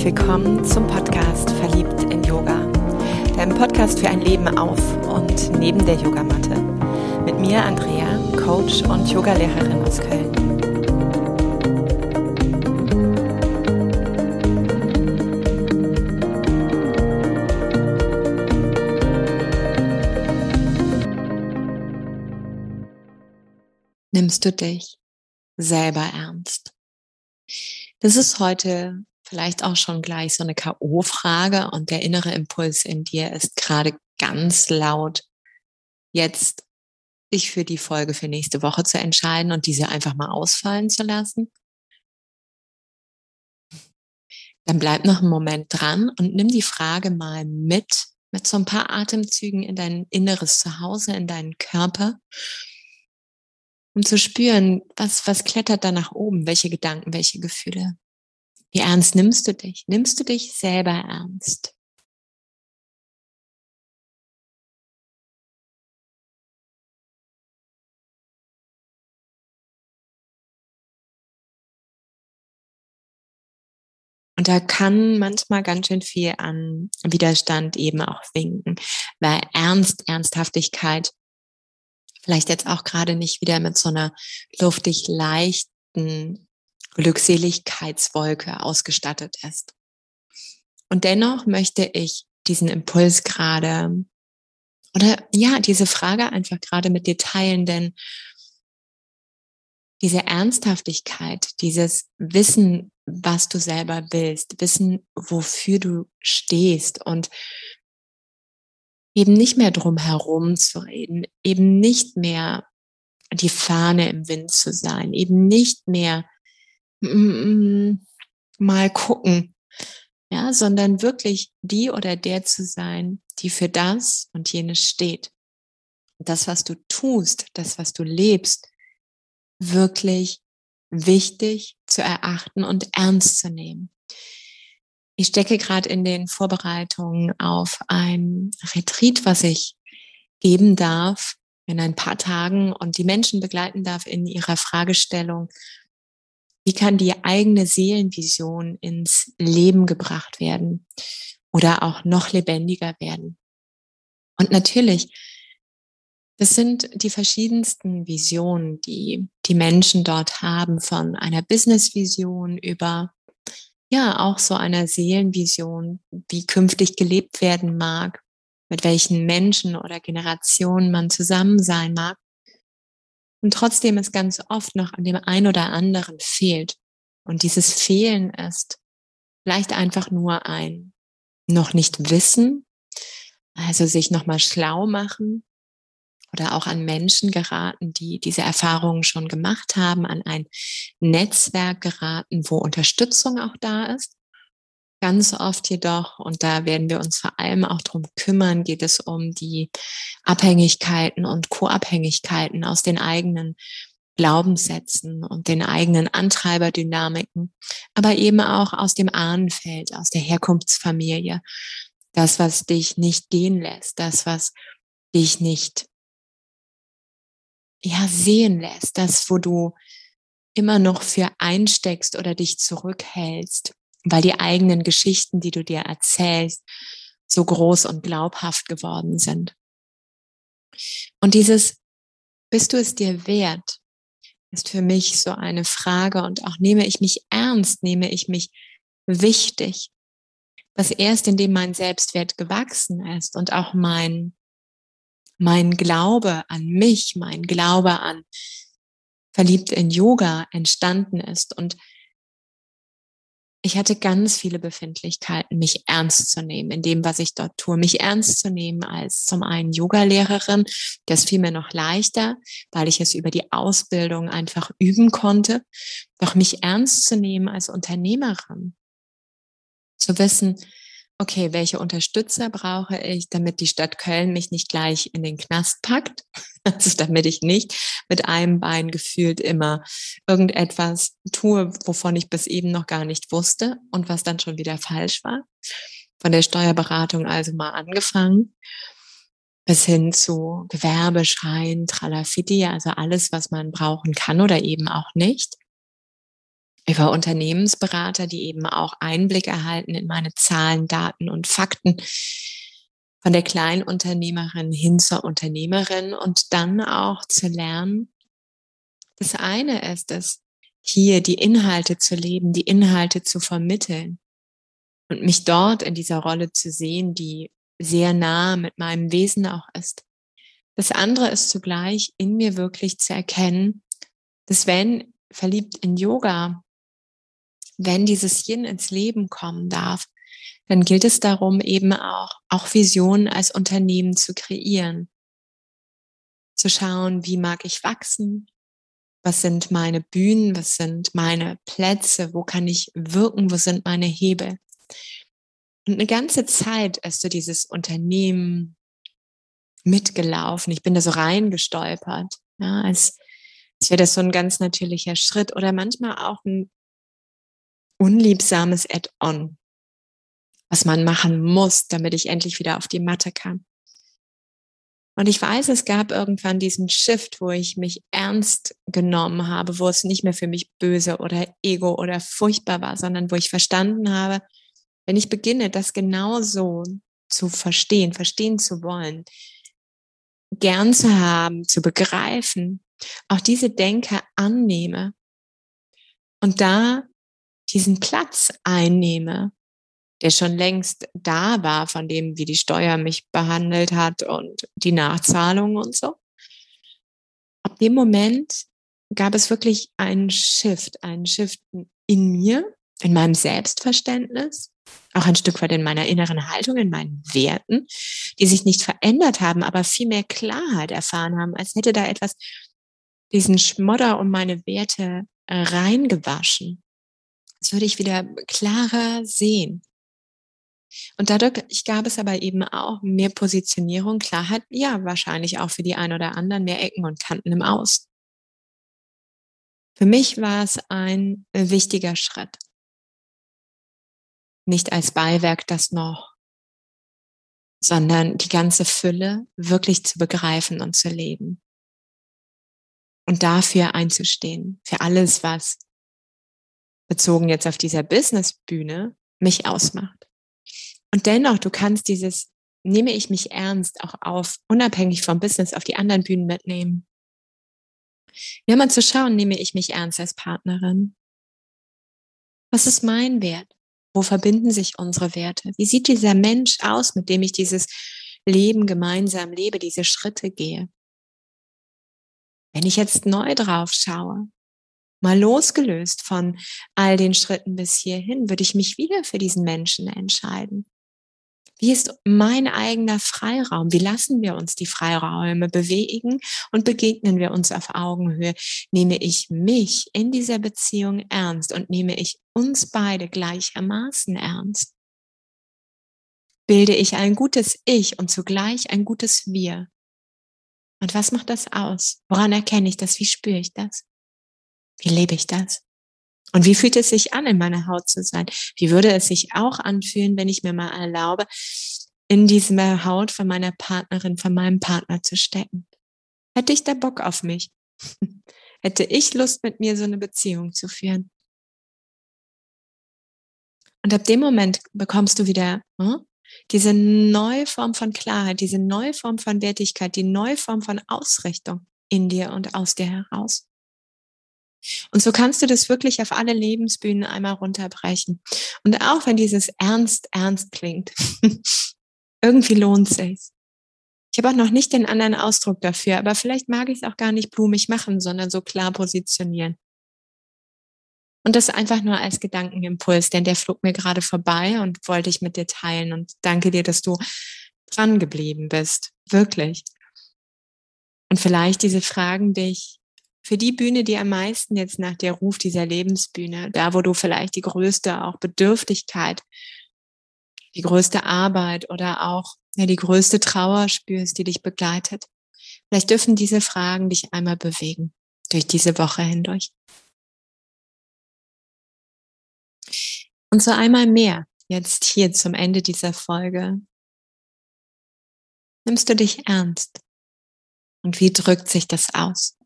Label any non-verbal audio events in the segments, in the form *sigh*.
herzlich willkommen zum Podcast Verliebt in Yoga, deinem Podcast für ein Leben auf und neben der Yogamatte. Mit mir Andrea, Coach und Yogalehrerin aus Köln. Nimmst du dich selber ernst? Das ist heute vielleicht auch schon gleich so eine K.O.-Frage und der innere Impuls in dir ist gerade ganz laut, jetzt dich für die Folge für nächste Woche zu entscheiden und diese einfach mal ausfallen zu lassen. Dann bleib noch einen Moment dran und nimm die Frage mal mit, mit so ein paar Atemzügen in dein inneres Zuhause, in deinen Körper, um zu spüren, was, was klettert da nach oben, welche Gedanken, welche Gefühle. Wie ernst nimmst du dich? Nimmst du dich selber ernst? Und da kann manchmal ganz schön viel an Widerstand eben auch winken, weil Ernst, Ernsthaftigkeit vielleicht jetzt auch gerade nicht wieder mit so einer luftig leichten Glückseligkeitswolke ausgestattet ist. Und dennoch möchte ich diesen Impuls gerade oder ja, diese Frage einfach gerade mit dir teilen, denn diese Ernsthaftigkeit, dieses Wissen, was du selber willst, wissen, wofür du stehst und eben nicht mehr drum herum zu reden, eben nicht mehr die Fahne im Wind zu sein, eben nicht mehr mal gucken, ja, sondern wirklich die oder der zu sein, die für das und jenes steht. Das, was du tust, das, was du lebst, wirklich wichtig zu erachten und ernst zu nehmen. Ich stecke gerade in den Vorbereitungen auf ein Retreat, was ich geben darf in ein paar Tagen und die Menschen begleiten darf in ihrer Fragestellung, wie kann die eigene Seelenvision ins Leben gebracht werden oder auch noch lebendiger werden? Und natürlich, das sind die verschiedensten Visionen, die die Menschen dort haben, von einer Business-Vision über ja auch so einer Seelenvision, wie künftig gelebt werden mag, mit welchen Menschen oder Generationen man zusammen sein mag und trotzdem es ganz oft noch an dem einen oder anderen fehlt. Und dieses Fehlen ist vielleicht einfach nur ein noch nicht wissen, also sich nochmal schlau machen oder auch an Menschen geraten, die diese Erfahrungen schon gemacht haben, an ein Netzwerk geraten, wo Unterstützung auch da ist. Ganz oft jedoch, und da werden wir uns vor allem auch drum kümmern, geht es um die Abhängigkeiten und Co-Abhängigkeiten aus den eigenen Glaubenssätzen und den eigenen Antreiberdynamiken, aber eben auch aus dem Ahnenfeld, aus der Herkunftsfamilie. Das, was dich nicht gehen lässt, das, was dich nicht ja, sehen lässt, das, wo du immer noch für einsteckst oder dich zurückhältst, weil die eigenen Geschichten, die du dir erzählst, so groß und glaubhaft geworden sind. Und dieses, bist du es dir wert, ist für mich so eine Frage und auch nehme ich mich ernst, nehme ich mich wichtig, dass erst indem mein Selbstwert gewachsen ist und auch mein, mein Glaube an mich, mein Glaube an verliebt in Yoga entstanden ist und ich hatte ganz viele Befindlichkeiten, mich ernst zu nehmen in dem, was ich dort tue, mich ernst zu nehmen als zum einen Yoga-Lehrerin. Das fiel mir noch leichter, weil ich es über die Ausbildung einfach üben konnte. Doch mich ernst zu nehmen als Unternehmerin. Zu wissen, okay, welche Unterstützer brauche ich, damit die Stadt Köln mich nicht gleich in den Knast packt? *laughs* Also damit ich nicht mit einem Bein gefühlt immer irgendetwas tue, wovon ich bis eben noch gar nicht wusste und was dann schon wieder falsch war. Von der Steuerberatung also mal angefangen bis hin zu Gewerbeschein, Tralafiti, also alles, was man brauchen kann oder eben auch nicht. Über Unternehmensberater, die eben auch Einblick erhalten in meine Zahlen, Daten und Fakten von der Kleinunternehmerin hin zur Unternehmerin und dann auch zu lernen. Das eine ist es, hier die Inhalte zu leben, die Inhalte zu vermitteln und mich dort in dieser Rolle zu sehen, die sehr nah mit meinem Wesen auch ist. Das andere ist zugleich in mir wirklich zu erkennen, dass wenn verliebt in Yoga, wenn dieses Yin ins Leben kommen darf, dann gilt es darum, eben auch, auch Visionen als Unternehmen zu kreieren. Zu schauen, wie mag ich wachsen? Was sind meine Bühnen? Was sind meine Plätze? Wo kann ich wirken? Wo sind meine Hebel? Und eine ganze Zeit ist so dieses Unternehmen mitgelaufen. Ich bin da so reingestolpert, ja, als, als wäre das so ein ganz natürlicher Schritt oder manchmal auch ein unliebsames Add-on, was man machen muss, damit ich endlich wieder auf die Matte kann. Und ich weiß, es gab irgendwann diesen Shift, wo ich mich ernst genommen habe, wo es nicht mehr für mich böse oder ego oder furchtbar war, sondern wo ich verstanden habe, wenn ich beginne, das genau so zu verstehen, verstehen zu wollen, gern zu haben, zu begreifen, auch diese Denke annehme und da diesen Platz einnehme, der schon längst da war, von dem, wie die Steuer mich behandelt hat und die Nachzahlung und so. Ab dem Moment gab es wirklich einen Shift, einen Shift in mir, in meinem Selbstverständnis, auch ein Stück weit in meiner inneren Haltung, in meinen Werten, die sich nicht verändert haben, aber viel mehr Klarheit erfahren haben, als hätte da etwas diesen Schmodder um meine Werte äh, reingewaschen. Als würde ich wieder klarer sehen. Und dadurch gab es aber eben auch mehr Positionierung, Klarheit, ja, wahrscheinlich auch für die ein oder anderen mehr Ecken und Kanten im Aus. Für mich war es ein wichtiger Schritt nicht als Beiwerk das noch, sondern die ganze Fülle wirklich zu begreifen und zu leben. Und dafür einzustehen, für alles, was bezogen jetzt auf dieser Businessbühne mich ausmacht. Und dennoch, du kannst dieses, nehme ich mich ernst, auch auf, unabhängig vom Business, auf die anderen Bühnen mitnehmen. Ja, mal zu schauen, nehme ich mich ernst als Partnerin? Was ist mein Wert? Wo verbinden sich unsere Werte? Wie sieht dieser Mensch aus, mit dem ich dieses Leben gemeinsam lebe, diese Schritte gehe? Wenn ich jetzt neu drauf schaue, mal losgelöst von all den Schritten bis hierhin, würde ich mich wieder für diesen Menschen entscheiden. Wie ist mein eigener Freiraum? Wie lassen wir uns die Freiräume bewegen und begegnen wir uns auf Augenhöhe? Nehme ich mich in dieser Beziehung ernst und nehme ich uns beide gleichermaßen ernst? Bilde ich ein gutes Ich und zugleich ein gutes Wir? Und was macht das aus? Woran erkenne ich das? Wie spüre ich das? Wie lebe ich das? Und wie fühlt es sich an, in meiner Haut zu sein? Wie würde es sich auch anfühlen, wenn ich mir mal erlaube, in diese Haut von meiner Partnerin, von meinem Partner zu stecken? Hätte ich da Bock auf mich? *laughs* Hätte ich Lust, mit mir so eine Beziehung zu führen? Und ab dem Moment bekommst du wieder hm, diese neue Form von Klarheit, diese neue Form von Wertigkeit, die neue Form von Ausrichtung in dir und aus dir heraus. Und so kannst du das wirklich auf alle Lebensbühnen einmal runterbrechen. Und auch wenn dieses ernst, ernst klingt, *laughs* irgendwie lohnt sich. Ich habe auch noch nicht den anderen Ausdruck dafür, aber vielleicht mag ich es auch gar nicht blumig machen, sondern so klar positionieren. Und das einfach nur als Gedankenimpuls, denn der flog mir gerade vorbei und wollte ich mit dir teilen. Und danke dir, dass du dran geblieben bist. Wirklich. Und vielleicht diese Fragen dich für die Bühne, die am meisten jetzt nach dir ruft, dieser Lebensbühne, da wo du vielleicht die größte auch Bedürftigkeit, die größte Arbeit oder auch ja, die größte Trauer spürst, die dich begleitet. Vielleicht dürfen diese Fragen dich einmal bewegen durch diese Woche hindurch. Und so einmal mehr, jetzt hier zum Ende dieser Folge. Nimmst du dich ernst? Und wie drückt sich das aus?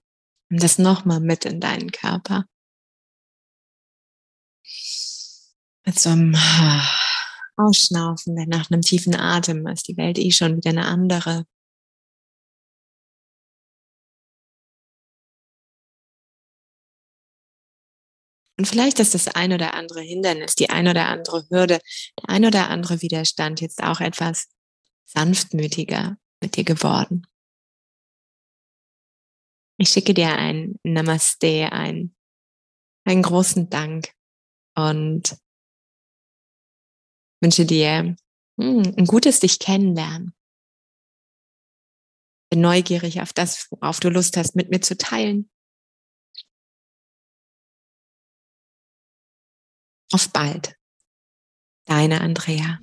Nimm das nochmal mit in deinen Körper. Mit so einem Ausschnaufen, denn nach einem tiefen Atem ist die Welt eh schon wieder eine andere. Und vielleicht ist das ein oder andere Hindernis, die ein oder andere Hürde, der ein oder andere Widerstand jetzt auch etwas sanftmütiger mit dir geworden. Ich schicke dir ein Namaste, ein, einen großen Dank und wünsche dir hm, ein gutes dich kennenlernen. Bin neugierig auf das, worauf du Lust hast, mit mir zu teilen. Auf bald. Deine Andrea.